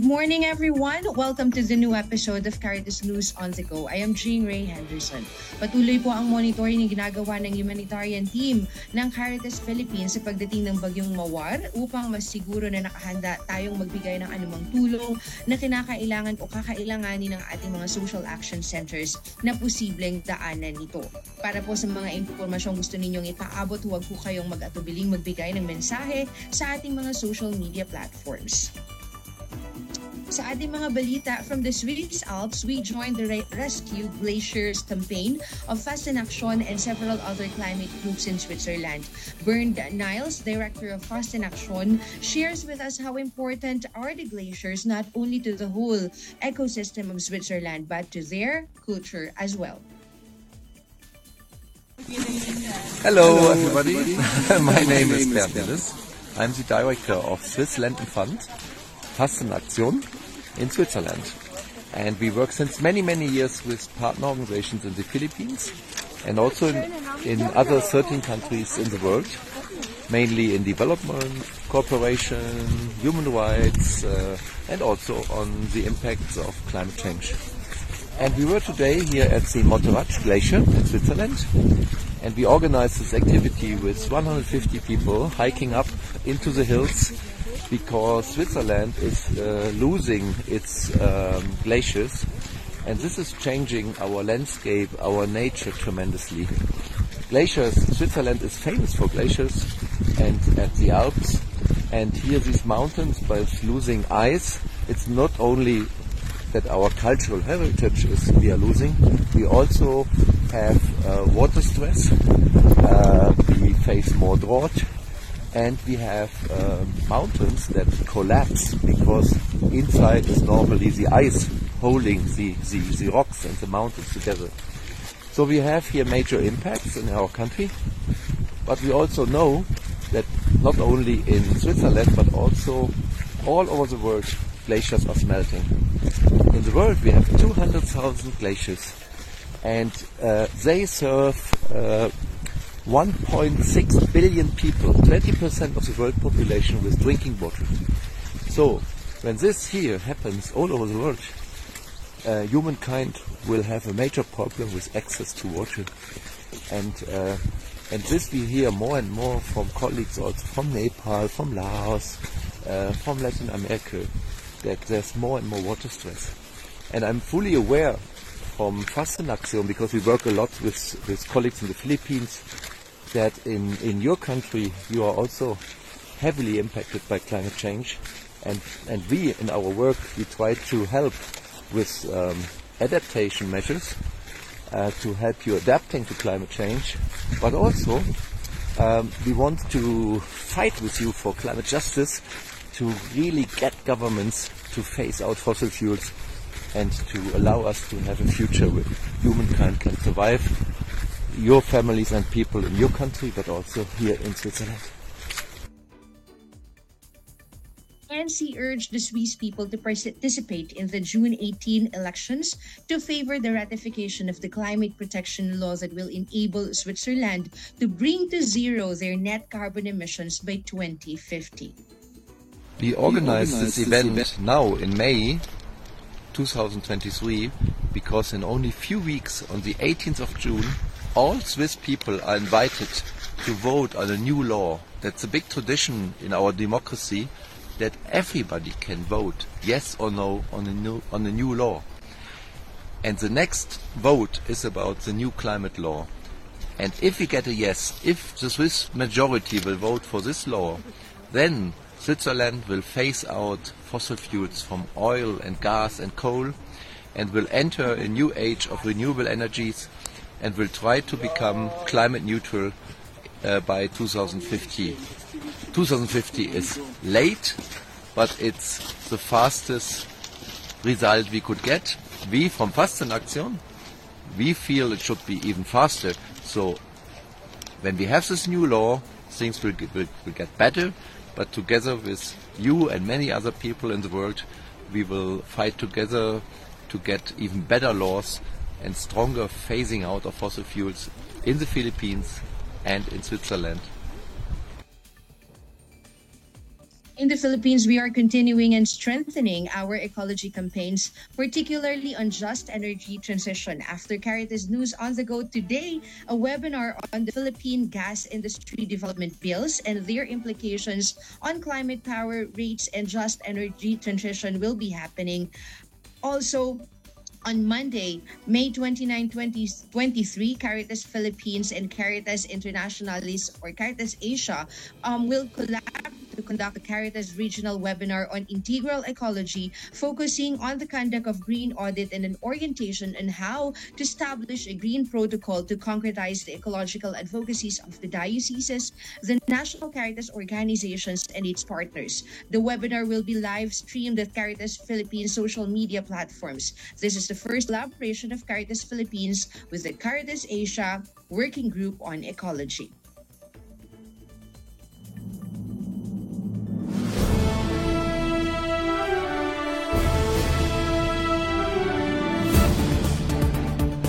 Good morning, everyone. Welcome to the new episode of Caritas News on the Go. I am Jean Ray Henderson. Patuloy po ang monitoring na ginagawa ng humanitarian team ng Caritas Philippines sa pagdating ng bagyong Mawar upang mas siguro na nakahanda tayong magbigay ng anumang tulong na kinakailangan o kakailanganin ng ating mga social action centers na posibleng daanan nito. Para po sa mga impormasyong gusto ninyong ipaabot, huwag po kayong mag-atubiling magbigay ng mensahe sa ating mga social media platforms. Sa ating mga balita from the Swiss Alps, we joined the Rescue Glaciers campaign of Fast in Action and several other climate groups in Switzerland. Bernd Niles, director of Fast in Action, shares with us how important are the glaciers not only to the whole ecosystem of Switzerland but to their culture as well. Hello, everybody. My name is Bernd Nilles. I'm the director of Swiss Land and Fund, Fastenaktion, in Switzerland. And we work since many, many years with partner organizations in the Philippines and also in, in other 13 countries in the world, mainly in development, cooperation, human rights, uh, and also on the impacts of climate change. And we were today here at the Monterrach Glacier in Switzerland, and we organized this activity with 150 people hiking up into the hills because Switzerland is uh, losing its um, glaciers, and this is changing our landscape, our nature tremendously. Glaciers, Switzerland is famous for glaciers and at the Alps, and here these mountains, by losing ice, it's not only that our cultural heritage is we are losing, we also have uh, water stress, uh, we face more drought, and we have uh, mountains that collapse because inside is normally the ice holding the, the, the rocks and the mountains together. So we have here major impacts in our country, but we also know that not only in Switzerland but also all over the world glaciers are smelting. In the world we have 200,000 glaciers and uh, they serve uh, 1.6 billion people, 20% of the world population with drinking water. So, when this here happens all over the world, uh, humankind will have a major problem with access to water. And, uh, and this we hear more and more from colleagues also from Nepal, from Laos, uh, from Latin America, that there's more and more water stress. And I'm fully aware from Fastenaktion, because we work a lot with, with colleagues in the Philippines, that in, in your country you are also heavily impacted by climate change. And, and we, in our work, we try to help with um, adaptation measures uh, to help you adapting to climate change. But also, um, we want to fight with you for climate justice to really get governments to phase out fossil fuels and to allow us to have a future where humankind can survive, your families and people in your country, but also here in Switzerland. ANC urged the Swiss people to participate in the June 18 elections to favor the ratification of the climate protection law that will enable Switzerland to bring to zero their net carbon emissions by 2050. We organized this event now in May 2023 because in only few weeks on the 18th of June all Swiss people are invited to vote on a new law. That's a big tradition in our democracy that everybody can vote yes or no on a new on a new law. And the next vote is about the new climate law. And if we get a yes, if the Swiss majority will vote for this law, then Switzerland will phase out fossil fuels from oil and gas and coal and will enter a new age of renewable energies and will try to become climate neutral uh, by 2050. 2050 is late, but it's the fastest result we could get. We from Fastenaktion, we feel it should be even faster. So when we have this new law, things will will, will get better, but together with you and many other people in the world, we will fight together to get even better laws and stronger phasing out of fossil fuels in the Philippines and in Switzerland. In the Philippines, we are continuing and strengthening our ecology campaigns, particularly on just energy transition. After Caritas News on the go today, a webinar on the Philippine gas industry development bills and their implications on climate power rates and just energy transition will be happening. Also, on Monday, May 29, 2023, Caritas Philippines and Caritas Internationalis or Caritas Asia um, will collaborate to conduct a Caritas regional webinar on integral ecology, focusing on the conduct of green audit and an orientation on how to establish a green protocol to concretize the ecological advocacies of the dioceses, the national Caritas organizations, and its partners. The webinar will be live streamed at Caritas Philippines social media platforms. This is the first collaboration of Caritas Philippines with the Caritas Asia Working Group on Ecology.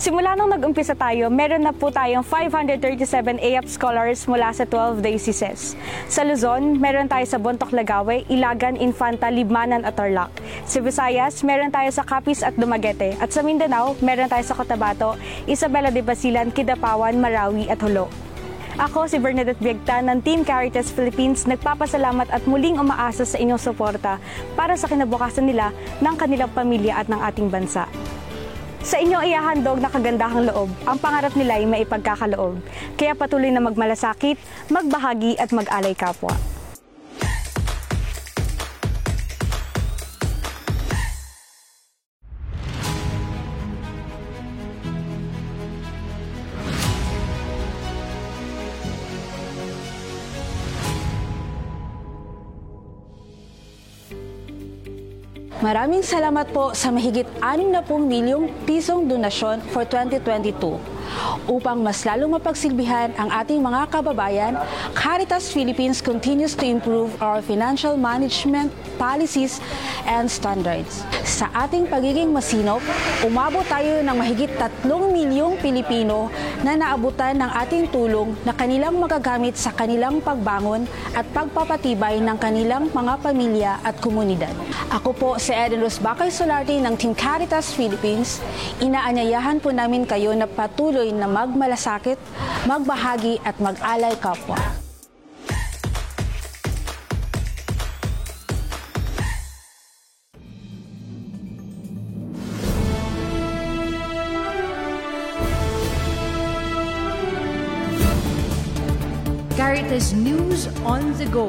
Simula nung nag-umpisa tayo, meron na po tayong 537 AAP scholars mula sa 12 dioceses. Sa Luzon, meron tayo sa Bontoc Lagawe, Ilagan, Infanta, Libmanan at Tarlac. Sa Visayas, meron tayo sa Capiz at Dumaguete. At sa Mindanao, meron tayo sa Cotabato, Isabela de Basilan, Kidapawan, Marawi at Hulo. Ako si Bernadette Biagta ng Team Caritas Philippines nagpapasalamat at muling umaasa sa inyong suporta para sa kinabukasan nila ng kanilang pamilya at ng ating bansa. Sa inyo iahandog na kagandahang loob, ang pangarap nila ay maipagkakaloob. Kaya patuloy na magmalasakit, magbahagi at mag-alay kapwa. Maraming salamat po sa mahigit 60 milyong pisong donasyon for 2022. Upang mas lalong mapagsilbihan ang ating mga kababayan, Caritas Philippines continues to improve our financial management policies and standards. Sa ating pagiging masinop, umabot tayo ng mahigit 3 milyong Pilipino na naabutan ng ating tulong na kanilang magagamit sa kanilang pagbangon at pagpapatibay ng kanilang mga pamilya at komunidad. Ako po si Eden Rosbacay Solarte ng Team Caritas Philippines. Inaanyayahan po namin kayo na patuloy na magmalasakit, magbahagi at mag-alay kapwa. Caritas News on the Go,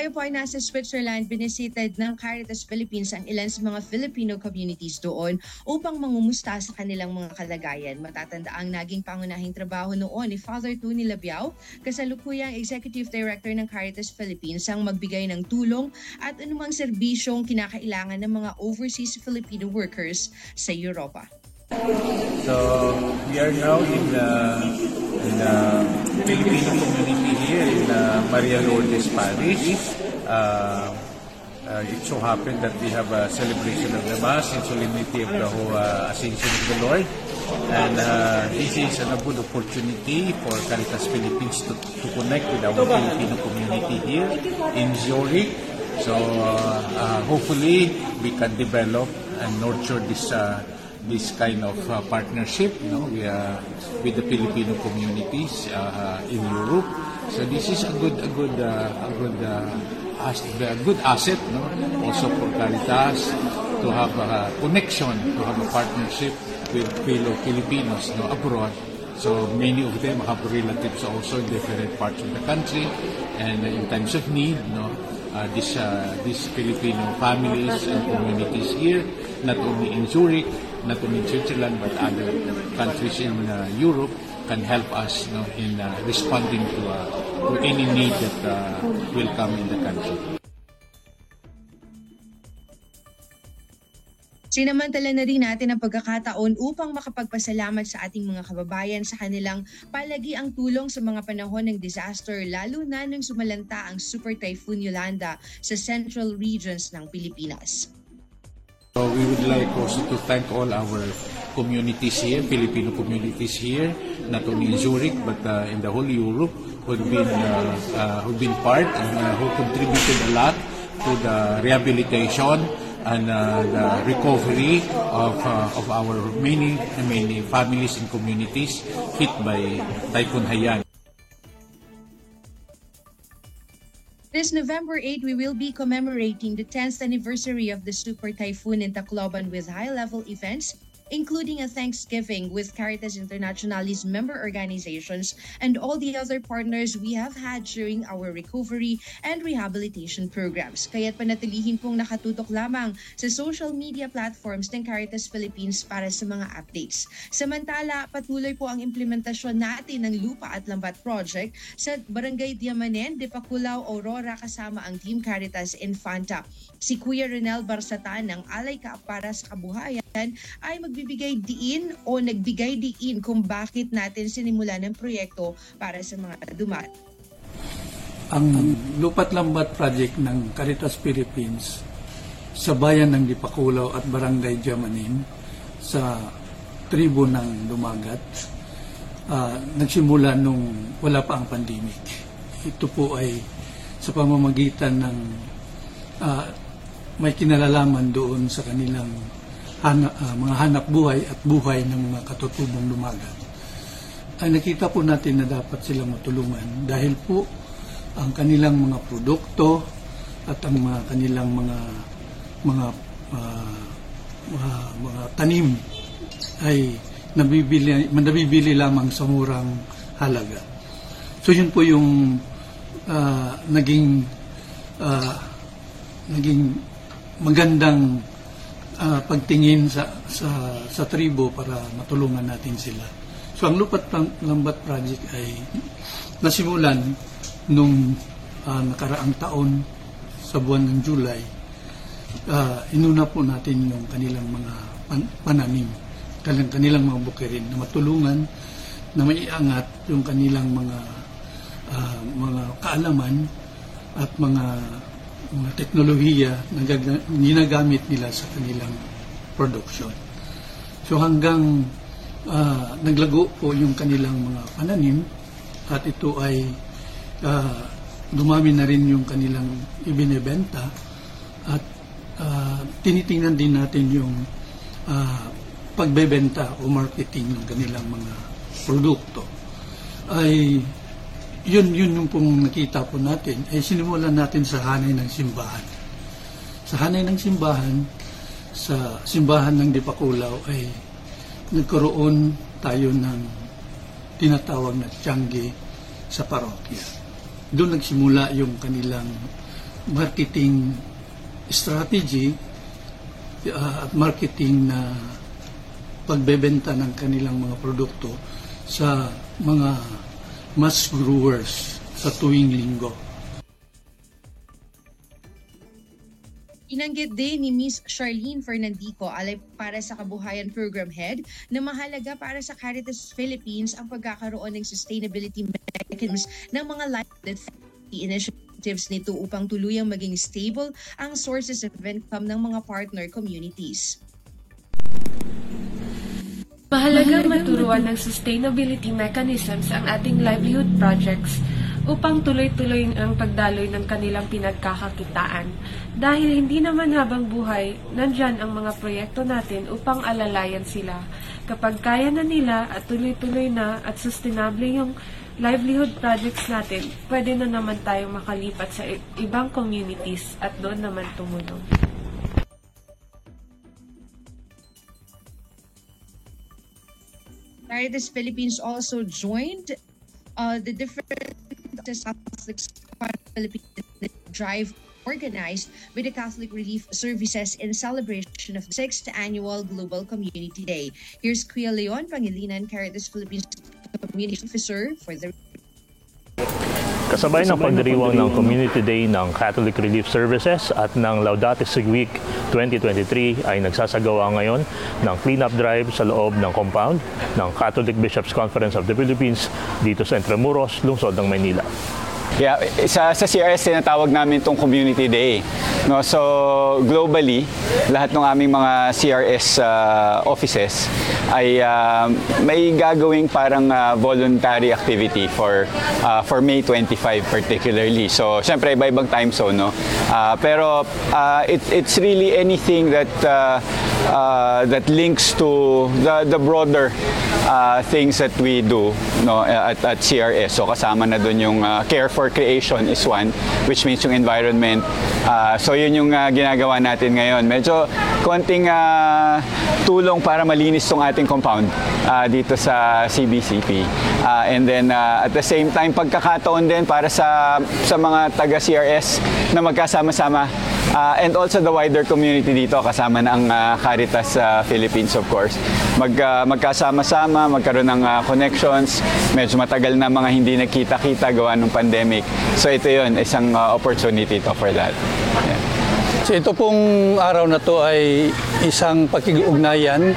Tayo po ay nasa Switzerland, binisited ng Caritas Philippines ang ilan sa mga Filipino communities doon upang mangumusta sa kanilang mga kalagayan. Matatanda ang naging pangunahing trabaho noon ni Father Tony Labiao, kasalukuyang Executive Director ng Caritas Philippines ang magbigay ng tulong at anumang serbisyong kinakailangan ng mga overseas Filipino workers sa Europa. So we are now in the, in the Filipino community here in uh, Maria Lourdes Parish. Uh, uh, it so happened that we have a celebration of the Mass and solemnity of the whole uh, Ascension of the Lord. And uh, this is a good opportunity for Caritas Philippines to, to connect with our Filipino community here in Zurich. So uh, uh, hopefully we can develop and nurture this uh, this kind of uh, partnership you know, we, uh, with the Filipino communities uh, in Europe. So this is a good a good uh, a good uh, as, a good asset no? also for Caritas to have a connection, to have a partnership with fellow Filipinos no, abroad. So many of them have relatives also in different parts of the country, and in times of need, no, uh, this uh, these Filipino families and communities here, not only in Zurich, not only Switzerland, but other countries in uh, Europe can help us no, in uh, responding to, uh, to any need that uh, will come in the country. Sinamantala na rin natin ang pagkakataon upang makapagpasalamat sa ating mga kababayan sa kanilang palagiang tulong sa mga panahon ng disaster lalo na nang sumalanta ang Super Typhoon Yolanda sa central regions ng Pilipinas. So we would like also to thank all our communities here, Filipino communities here, not only in Zurich but uh, in the whole Europe, who've been uh, uh, who've been part and uh, who contributed a lot to the rehabilitation and uh, the recovery of uh, of our many many families and communities hit by Typhoon Haiyan. This November 8, we will be commemorating the 10th anniversary of the Super Typhoon in Tacloban with high-level events, including a Thanksgiving with Caritas Internationalis member organizations and all the other partners we have had during our recovery and rehabilitation programs. Kaya't panatilihin pong nakatutok lamang sa social media platforms ng Caritas Philippines para sa mga updates. Samantala, patuloy po ang implementasyon natin ng Lupa at Lambat Project sa Barangay Diamanen, Dipakulaw, Aurora kasama ang Team Caritas Infanta. Si Kuya Renel Barsatan ng Alay Ka para sa Kabuhayan ay magbibigay diin o nagbigay diin kung bakit natin sinimula ng proyekto para sa mga dumat. ang Lupat Lambat Project ng Caritas Philippines sa bayan ng Dipakulaw at Barangay Jamanin sa tribo ng Dumagat ah, nagsimula nung wala pa ang pandemic. Ito po ay sa pamamagitan ng ah, may kinalalaman doon sa kanilang hana- ah, mga hanap buhay at buhay ng mga katutubong Dumagat ay nakita po natin na dapat silang matulungan dahil po ang kanilang mga produkto at ang mga kanilang mga mga ah, mga, mga tanim ay nabibili nabibili lamang sa murang halaga. So yun po yung ah, naging ah, naging magandang ah, pagtingin sa sa sa tribo para matulungan natin sila. So ang Lupat Lam- Lambat Project ay nasimulan nung ah, nakaraang taon sa buwan ng July. Ah, inuna po natin yung kanilang mga pan- pananim, kanilang, kanilang mga bukirin na matulungan na maiangat yung kanilang mga ah, mga kaalaman at mga mga teknolohiya na ginagamit nila sa kanilang production. So hanggang ah, naglago po yung kanilang mga pananim at ito ay ah, dumami na rin yung kanilang ibinebenta at ah, tinitingnan din natin yung ah, pagbebenta o marketing ng kanilang mga produkto ay yun yun yung pong nakita po natin ay sinimulan natin sa hanay ng simbahan sa hanay ng simbahan sa simbahan ng Dipakulaw ay nagkaroon tayo ng tinatawag na tiyanggi sa parokya. Doon nagsimula yung kanilang marketing strategy uh, at marketing na pagbebenta ng kanilang mga produkto sa mga mass growers sa tuwing linggo. Inanggit din ni Miss Charlene Fernandico alay para sa Kabuhayan Program Head na mahalaga para sa Caritas Philippines ang pagkakaroon ng sustainability mechanisms ng mga life initiatives nito upang tuluyang maging stable ang sources of income ng mga partner communities. Mahalagang maturuan ng sustainability mechanisms ang ating livelihood projects upang tuloy-tuloy ang pagdaloy ng kanilang pinagkakakitaan. Dahil hindi naman habang buhay, nandyan ang mga proyekto natin upang alalayan sila. Kapag kaya na nila at tuloy-tuloy na at sustainable yung livelihood projects natin, pwede na naman tayo makalipat sa ibang communities at doon naman tumulong. Caritas Philippines also joined uh, the different Catholic Philippines drive organized by the Catholic Relief Services in celebration of the 6th Annual Global Community Day. Here's Kuya Leon Pangilinan, Caritas Philippines Community Officer for the Kasabay ng pagdiriwang ng Community Day ng Catholic Relief Services at ng Laudate Sig Week 2023 ay nagsasagawa ngayon ng cleanup drive sa loob ng compound ng Catholic Bishops Conference of the Philippines dito sa Intramuros, lungsod ng Maynila. Yeah, sa, sa CRS tinatawag namin itong Community Day. No, so globally, lahat ng aming mga CRS uh, offices ay uh, may gagawing parang uh, voluntary activity for uh, for May 25 particularly. So syempre iba-ibang time zone no. Uh, pero uh, it, it's really anything that uh, uh, that links to the the broader uh, things that we do no at, at CRS. So kasama na doon yung uh, care for creation is one which means yung environment. Uh, so yun yung uh, ginagawa natin ngayon. Medyo konting uh, tulong para malinis tong ating compound uh, dito sa CBCP. Uh, and then uh, at the same time pagkakataon din para sa sa mga taga CRS na magkasama-sama uh, and also the wider community dito kasama na ang uh, Caritas uh, Philippines of course. Mag uh, magkasama-sama, magkaroon ng uh, connections. Medyo matagal na mga hindi nagkita-kita gawa ng pandemic. So ito 'yon, isang uh, opportunity to for that. Yeah. So ito pong araw na to ay isang pakikugnayan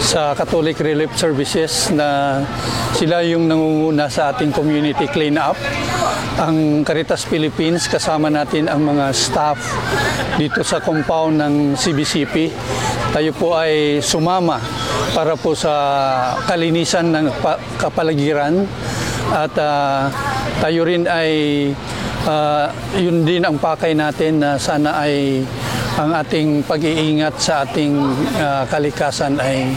sa Catholic Relief Services na sila yung nangunguna sa ating community clean-up. Ang Caritas Philippines, kasama natin ang mga staff dito sa compound ng CBCP. Tayo po ay sumama para po sa kalinisan ng kapaligiran at uh, tayo rin ay uh, yun din ang pakay natin na sana ay ang ating pag-iingat sa ating uh, kalikasan ay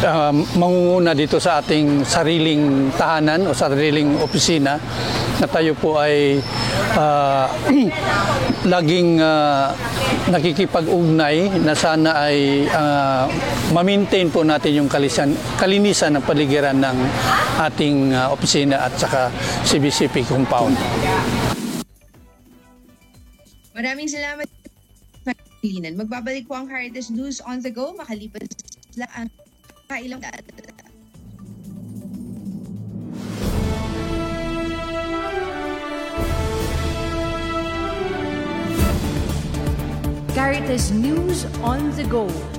uh, mangunguna dito sa ating sariling tahanan o sariling opisina na tayo po ay uh, laging uh, nakikipag-ugnay na sana ay uh, ma-maintain po natin yung kalisan, kalinisan ng paligiran ng ating uh, opisina at saka CBCP compound. Maraming salamat. Linan. Magbabalik po ang Caritas News on the go. Makalipas lang ang kailang Caritas News on the Go,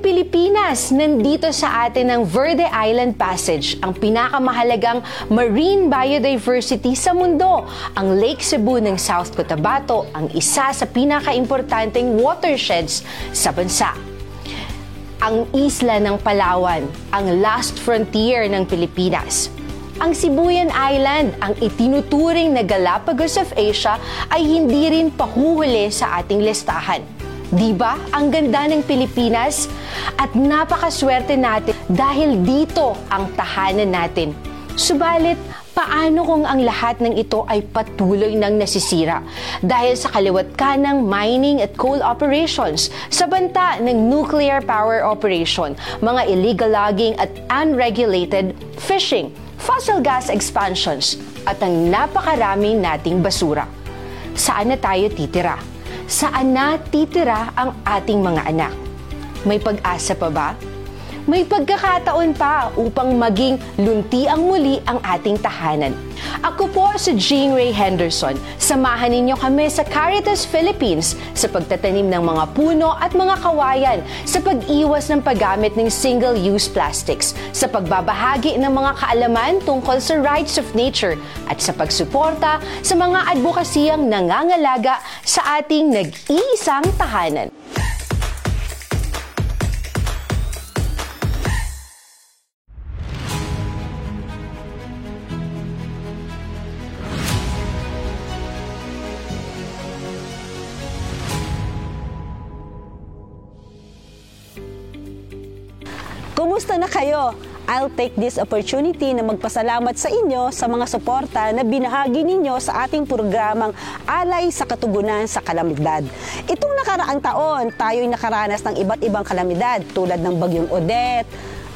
Pilipinas, nandito sa atin ang Verde Island Passage, ang pinakamahalagang marine biodiversity sa mundo. Ang Lake Cebu ng South Cotabato, ang isa sa pinakaimportanteng watersheds sa bansa. ang isla ng Palawan, ang last frontier ng Pilipinas. Ang Sibuyan Island, ang itinuturing na Galapagos of Asia, ay hindi rin pahuhuli sa ating listahan. Di ba? Ang ganda ng Pilipinas at napakaswerte natin dahil dito ang tahanan natin. Subalit, paano kung ang lahat ng ito ay patuloy nang nasisira dahil sa kaliwat kanang mining at coal operations, sa banta ng nuclear power operation, mga illegal logging at unregulated fishing, fossil gas expansions, at ang napakarami nating basura. Saan na tayo titira? Saan na titira ang ating mga anak? May pag-asa pa ba? May pagkakataon pa upang maging luntiang muli ang ating tahanan. Ako po si Jean Ray Henderson. Samahan ninyo kami sa Caritas Philippines sa pagtatanim ng mga puno at mga kawayan, sa pag-iwas ng paggamit ng single-use plastics, sa pagbabahagi ng mga kaalaman tungkol sa rights of nature, at sa pagsuporta sa mga advokasiyang nangangalaga sa ating nag-iisang tahanan. Kayo? I'll take this opportunity na magpasalamat sa inyo sa mga suporta na binahagi ninyo sa ating programang Alay sa Katugunan sa Kalamidad. Itong nakaraang taon, tayo'y nakaranas ng iba't ibang kalamidad tulad ng Bagyong Odette,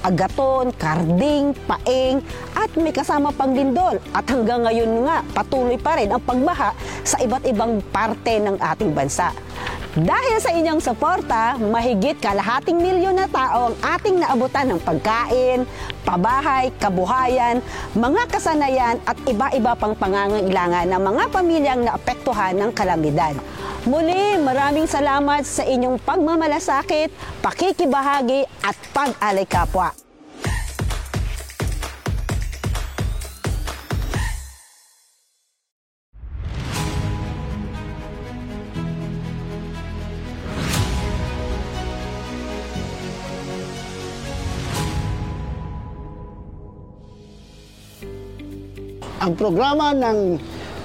agaton, karding, paeng, at may kasama pang lindol. At hanggang ngayon nga, patuloy pa rin ang pagbaha sa iba't ibang parte ng ating bansa. Dahil sa inyong suporta, mahigit kalahating milyon na tao ang ating naabutan ng pagkain, pabahay, kabuhayan, mga kasanayan at iba-iba pang pangangailangan ng mga pamilyang naapektuhan ng kalamidad. Muli, maraming salamat sa inyong pagmamalasakit, pakikibahagi at pag-alay kapwa. Ang programa ng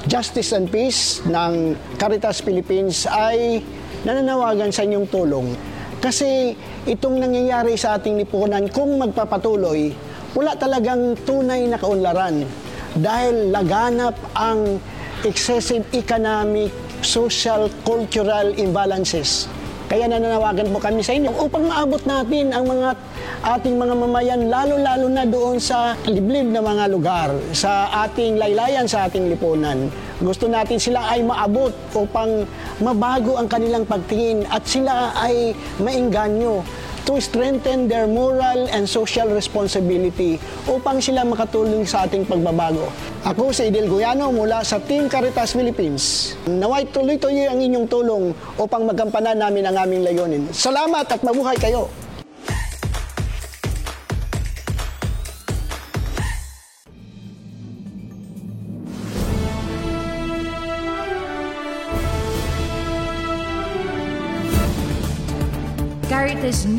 Justice and Peace ng Caritas Philippines ay nananawagan sa inyong tulong. Kasi itong nangyayari sa ating lipunan, kung magpapatuloy, wala talagang tunay na kaunlaran dahil laganap ang excessive economic, social, cultural imbalances. Kaya nananawagan po kami sa inyo upang maabot natin ang mga ating mga mamayan, lalo-lalo na doon sa liblib na mga lugar, sa ating laylayan, sa ating lipunan. Gusto natin sila ay maabot upang mabago ang kanilang pagtingin at sila ay maingganyo to strengthen their moral and social responsibility upang sila makatulong sa ating pagbabago. Ako si Idil Guyano mula sa Team Caritas Philippines. Naway tuloy-tuloy ang inyong tulong upang magampanan namin ang aming layunin. Salamat at mabuhay kayo! Caritas News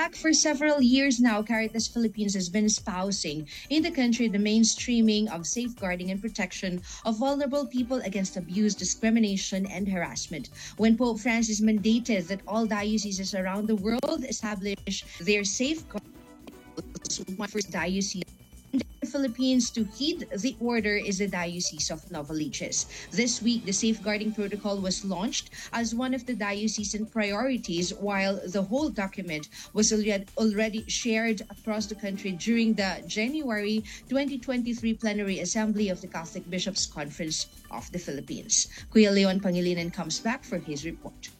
Back. For several years now, Caritas Philippines has been espousing in the country the mainstreaming of safeguarding and protection of vulnerable people against abuse, discrimination, and harassment. When Pope Francis mandated that all dioceses around the world establish their safeguards, one first diocese the Philippines to heed the order is the Diocese of Novaliches. This week, the safeguarding protocol was launched as one of the diocesan priorities, while the whole document was already shared across the country during the January 2023 plenary assembly of the Catholic Bishops' Conference of the Philippines. Kuya Leon Pangilinan comes back for his report.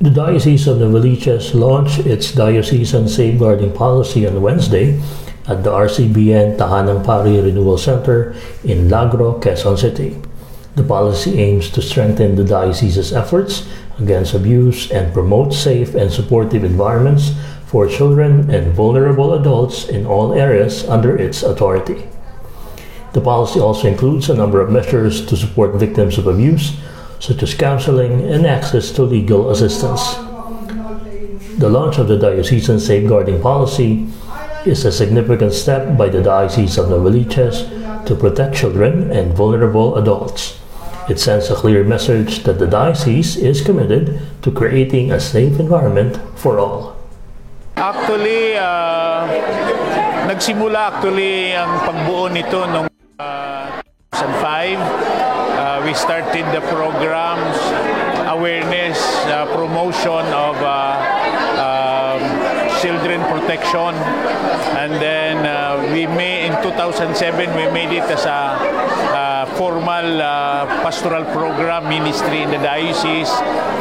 The Diocese of Novaliches launched its diocesan safeguarding policy on Wednesday at the RCBN Tahanang Pari Renewal Center in Lagro, Quezon City. The policy aims to strengthen the diocese's efforts against abuse and promote safe and supportive environments for children and vulnerable adults in all areas under its authority. The policy also includes a number of measures to support victims of abuse, such as counseling and access to legal assistance. The launch of the diocesan safeguarding policy is a significant step by the Diocese of Novaliches to protect children and vulnerable adults. It sends a clear message that the diocese is committed to creating a safe environment for all. Actually, uh, nagsimula actually ang pagbuo nito noong uh, 2005. Uh, we started the programs, awareness, uh, promotion of uh, children protection. And then uh, we made, in 2007, we made it as a uh, formal uh, pastoral program ministry in the diocese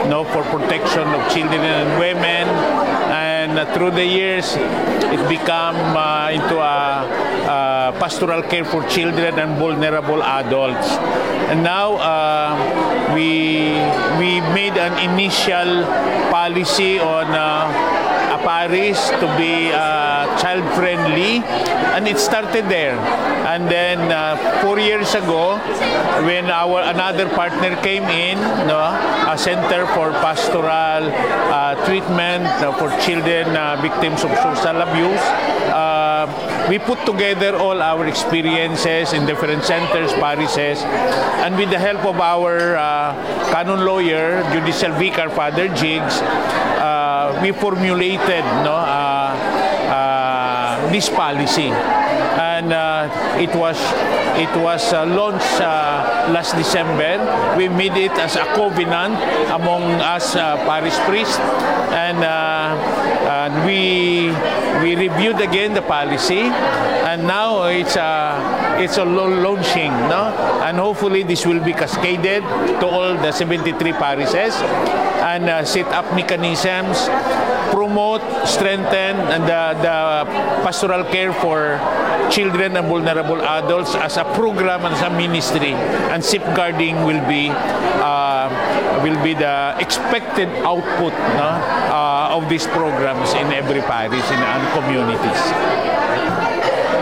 no, for protection of children and women. And uh, through the years, it became uh, into a, a pastoral care for children and vulnerable adults. And now uh, we we made an initial policy on uh, a parish to be uh, child friendly and it started there. And then uh, four years ago when our another partner came in no a center for pastoral uh, treatment uh, for children uh, victims of social abuse uh, we put together all our experiences in different centers parishes and with the help of our uh, canon lawyer judicial vicar father Jigs uh, we formulated no uh, uh, this policy. And uh, it was it was uh, launched uh, last December. We made it as a covenant among us uh, parish priests and uh, and we we reviewed again the policy and now it's a it's a launching no? And hopefully this will be cascaded to all the 73 parishes and uh, set up mechanisms promote strengthen and the, the pastoral care for children and vulnerable adults as a program and as a ministry and safeguarding will be uh, will be the expected output no, uh, of these programs in every parish and communities.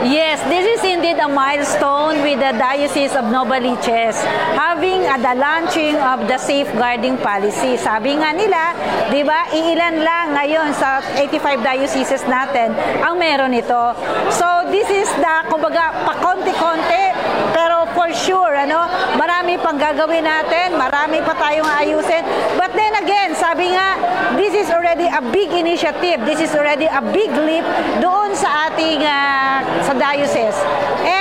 Yes, this is indeed a milestone with the Diocese of Novaliches having uh, the launching of the safeguarding policy. Sabi nga nila, di ba, iilan lang ngayon sa 85 dioceses natin ang meron ito. So this is the, kumbaga, pakonti-konti, pero for sure, ano, marami pang gagawin natin, marami pa tayong ayusin. But then again, sabi nga, this is already a big initiative. This is already a big leap doon sa ating uh, sa diocese. And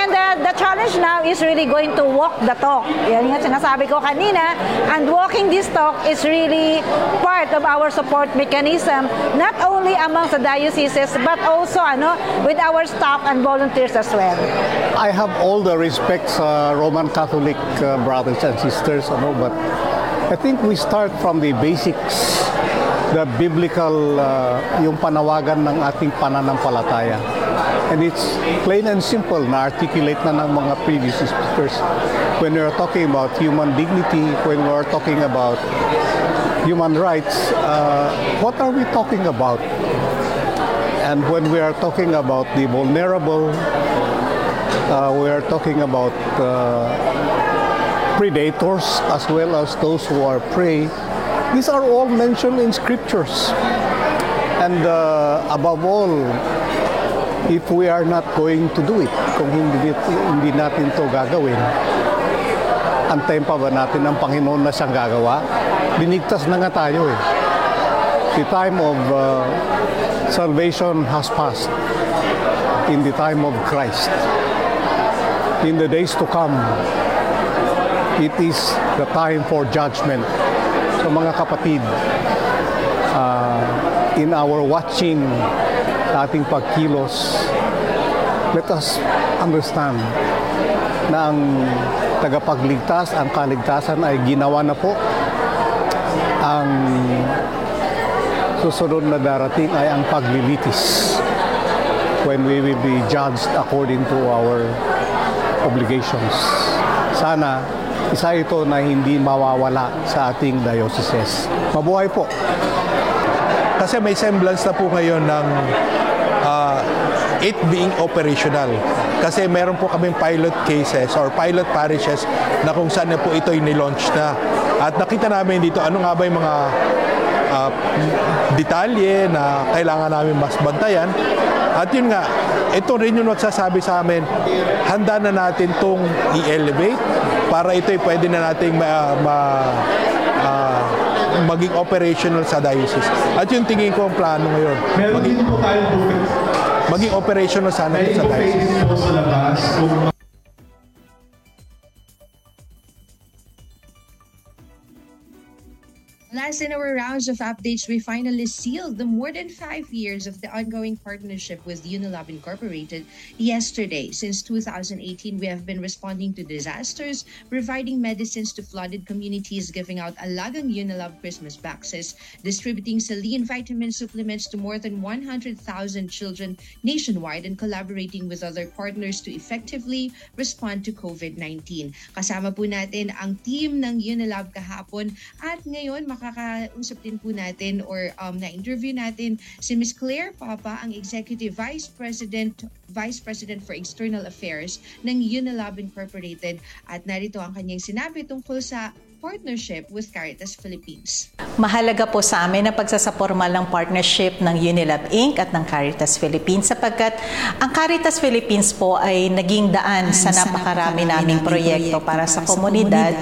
challenge now is really going to walk the talk. Yan nga sinasabi ko kanina. And walking this talk is really part of our support mechanism, not only among the dioceses, but also ano, with our staff and volunteers as well. I have all the respect sa Roman Catholic uh, brothers and sisters, ano, but I think we start from the basics, the biblical, uh, yung panawagan ng ating pananampalataya. And it's plain and simple na articulate na ng mga previous speakers. When we're talking about human dignity, when we're talking about human rights, uh, what are we talking about? And when we are talking about the vulnerable, uh, we are talking about uh, predators as well as those who are prey. These are all mentioned in scriptures. And uh, above all, if we are not going to do it, kung hindi, hindi natin to gagawin, antayin pa ba natin ang Panginoon na siyang gagawa? Binigtas na nga tayo eh. The time of uh, salvation has passed in the time of Christ. In the days to come, it is the time for judgment. So mga kapatid, uh, in our watching sa ating pagkilos, let us understand na ang tagapagligtas, ang kaligtasan ay ginawa na po. Ang susunod na darating ay ang paglilitis when we will be judged according to our obligations. Sana isa ito na hindi mawawala sa ating diocese. Mabuhay po! Kasi may semblance na po ngayon ng uh, it being operational. Kasi meron po kaming pilot cases or pilot parishes na kung saan na po ito nilaunch na. At nakita namin dito ano nga ba yung mga uh, detalye na kailangan namin mas bantayan. At yun nga, ito rin yung nagsasabi sa amin, handa na natin itong i-elevate para ito'y pwede na nating ma, ma uh, maging operational sa diocese. At yung tingin ko ang plano ngayon. Maging, maging operational sana sa diocese. Last in our rounds of updates, we finally sealed the more than five years of the ongoing partnership with Unilab Incorporated yesterday. Since 2018, we have been responding to disasters, providing medicines to flooded communities, giving out Alagang Unilab Christmas boxes, distributing saline vitamin supplements to more than 100,000 children nationwide, and collaborating with other partners to effectively respond to COVID-19. Kasama po natin ang team ng Unilab kahapon at ngayon makakausap din po natin or um, na-interview natin si Ms. Claire Papa, ang Executive Vice President Vice President for External Affairs ng Unilab Incorporated at narito ang kanyang sinabi tungkol sa partnership with Caritas Philippines. Mahalaga po sa amin ang pagsasapormal ng partnership ng Unilab Inc. at ng Caritas Philippines sapagkat ang Caritas Philippines po ay naging daan sa napakarami naming proyekto para sa komunidad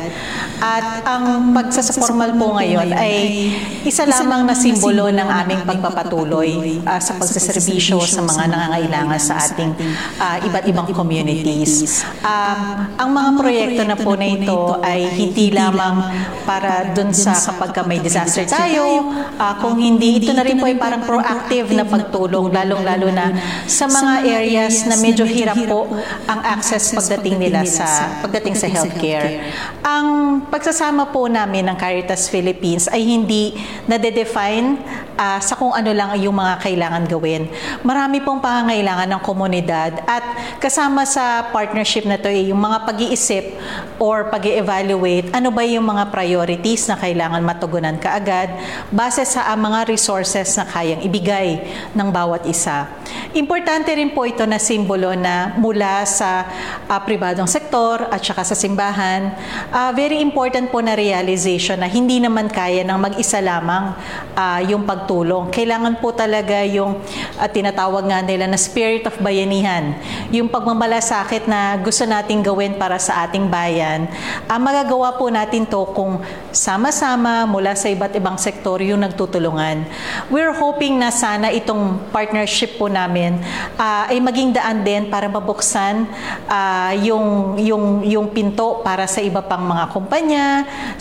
at ang pagsasapormal po ngayon ay isa lamang na simbolo ng aming pagpapatuloy uh, sa pagsaserbisyo sa mga nangangailangan sa ating uh, iba't ibang communities. Um, ang mga proyekto na po na ito ay hindi lamang lamang para dun sa kapag may disaster tayo. Uh, kung hindi, ito na rin po ay parang proactive na pagtulong, lalong-lalo na sa mga areas na medyo hirap po ang access pagdating nila sa pagdating sa healthcare. Ang pagsasama po namin ng Caritas Philippines ay hindi na-define uh, sa kung ano lang yung mga kailangan gawin. Marami pong pangangailangan ng komunidad at kasama sa partnership na to ay yung mga pag-iisip or pag evaluate ano ba yung mga priorities na kailangan matugunan kaagad base sa mga resources na kayang ibigay ng bawat isa. Importante rin po ito na simbolo na mula sa uh, pribadong sektor at saka sa simbahan, uh, very important po na realization na hindi naman kaya ng mag-isa lamang uh, yung pagtulong. Kailangan po talaga yung uh, tinatawag nga nila na spirit of bayanihan, yung pagmamalasakit na gusto nating gawin para sa ating bayan. Uh, magagawa po natin to kung sama-sama mula sa iba't ibang sektor yung nagtutulungan. We're hoping na sana itong partnership po namin uh, ay maging daan din para mabuksan uh, yung, yung, yung pinto para sa iba pang mga kumpanya,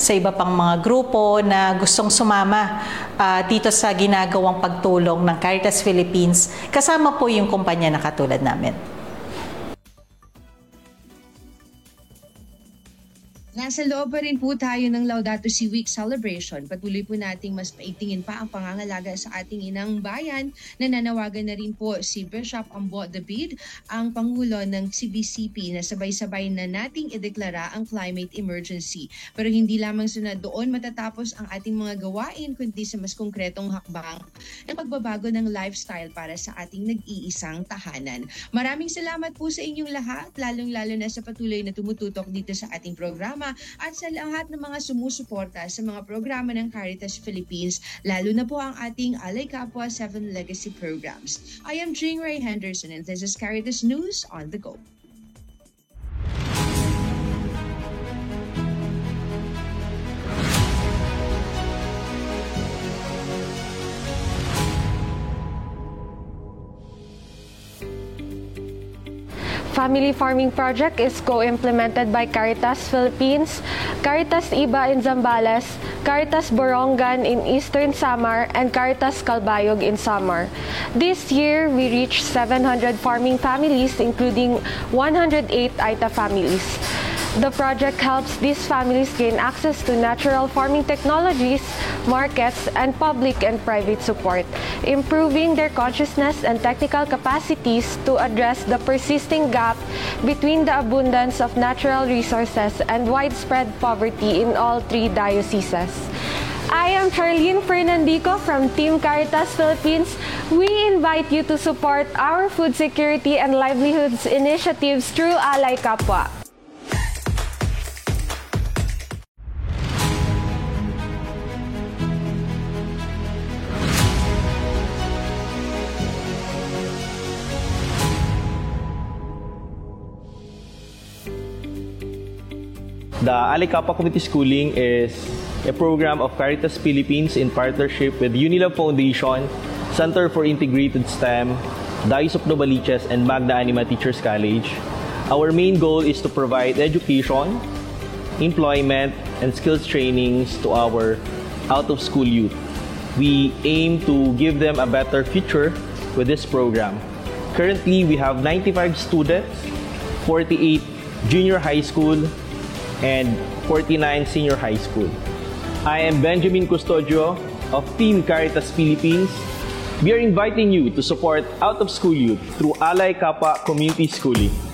sa iba pang mga grupo na gustong sumama uh, dito sa ginagawang pagtulong ng Caritas Philippines kasama po yung kumpanya na katulad namin. Nasa loob pa rin po tayo ng Laudato Si Week celebration. Patuloy po nating mas paigtingin pa ang pangangalaga sa ating inang bayan. Nananawagan na rin po si Bishop Ambo David, ang Pangulo ng CBCP na sabay-sabay na nating ideklara ang climate emergency. Pero hindi lamang sa doon matatapos ang ating mga gawain, kundi sa mas konkretong hakbang ng pagbabago ng lifestyle para sa ating nag-iisang tahanan. Maraming salamat po sa inyong lahat, lalong-lalo na sa patuloy na tumututok dito sa ating programa at sa lahat ng mga sumusuporta sa mga programa ng Caritas Philippines, lalo na po ang ating Alay Kapwa 7 Legacy Programs. I am Jing Ray Henderson and this is Caritas News on the Go. Family Farming Project is co-implemented by Caritas Philippines, Caritas Iba in Zambales, Caritas Borongan in Eastern Samar, and Caritas Calbayog in Samar. This year, we reached 700 farming families, including 108 Aita families. The project helps these families gain access to natural farming technologies, markets, and public and private support, improving their consciousness and technical capacities to address the persisting gap between the abundance of natural resources and widespread poverty in all three dioceses. I am Charlene Fernandico from Team Caritas Philippines. We invite you to support our food security and livelihoods initiatives through Alay Kapwa. The Alicapa Community Schooling is a program of Caritas Philippines in partnership with Unilab Foundation, Center for Integrated STEM, Dice of Novaliches, and Magna Anima Teachers College. Our main goal is to provide education, employment, and skills trainings to our out-of-school youth. We aim to give them a better future with this program. Currently, we have 95 students, 48 junior high school, and 49 senior high school. I am Benjamin Custodio of Team Caritas Philippines. We are inviting you to support out of school youth through Alay Kappa Community Schooling.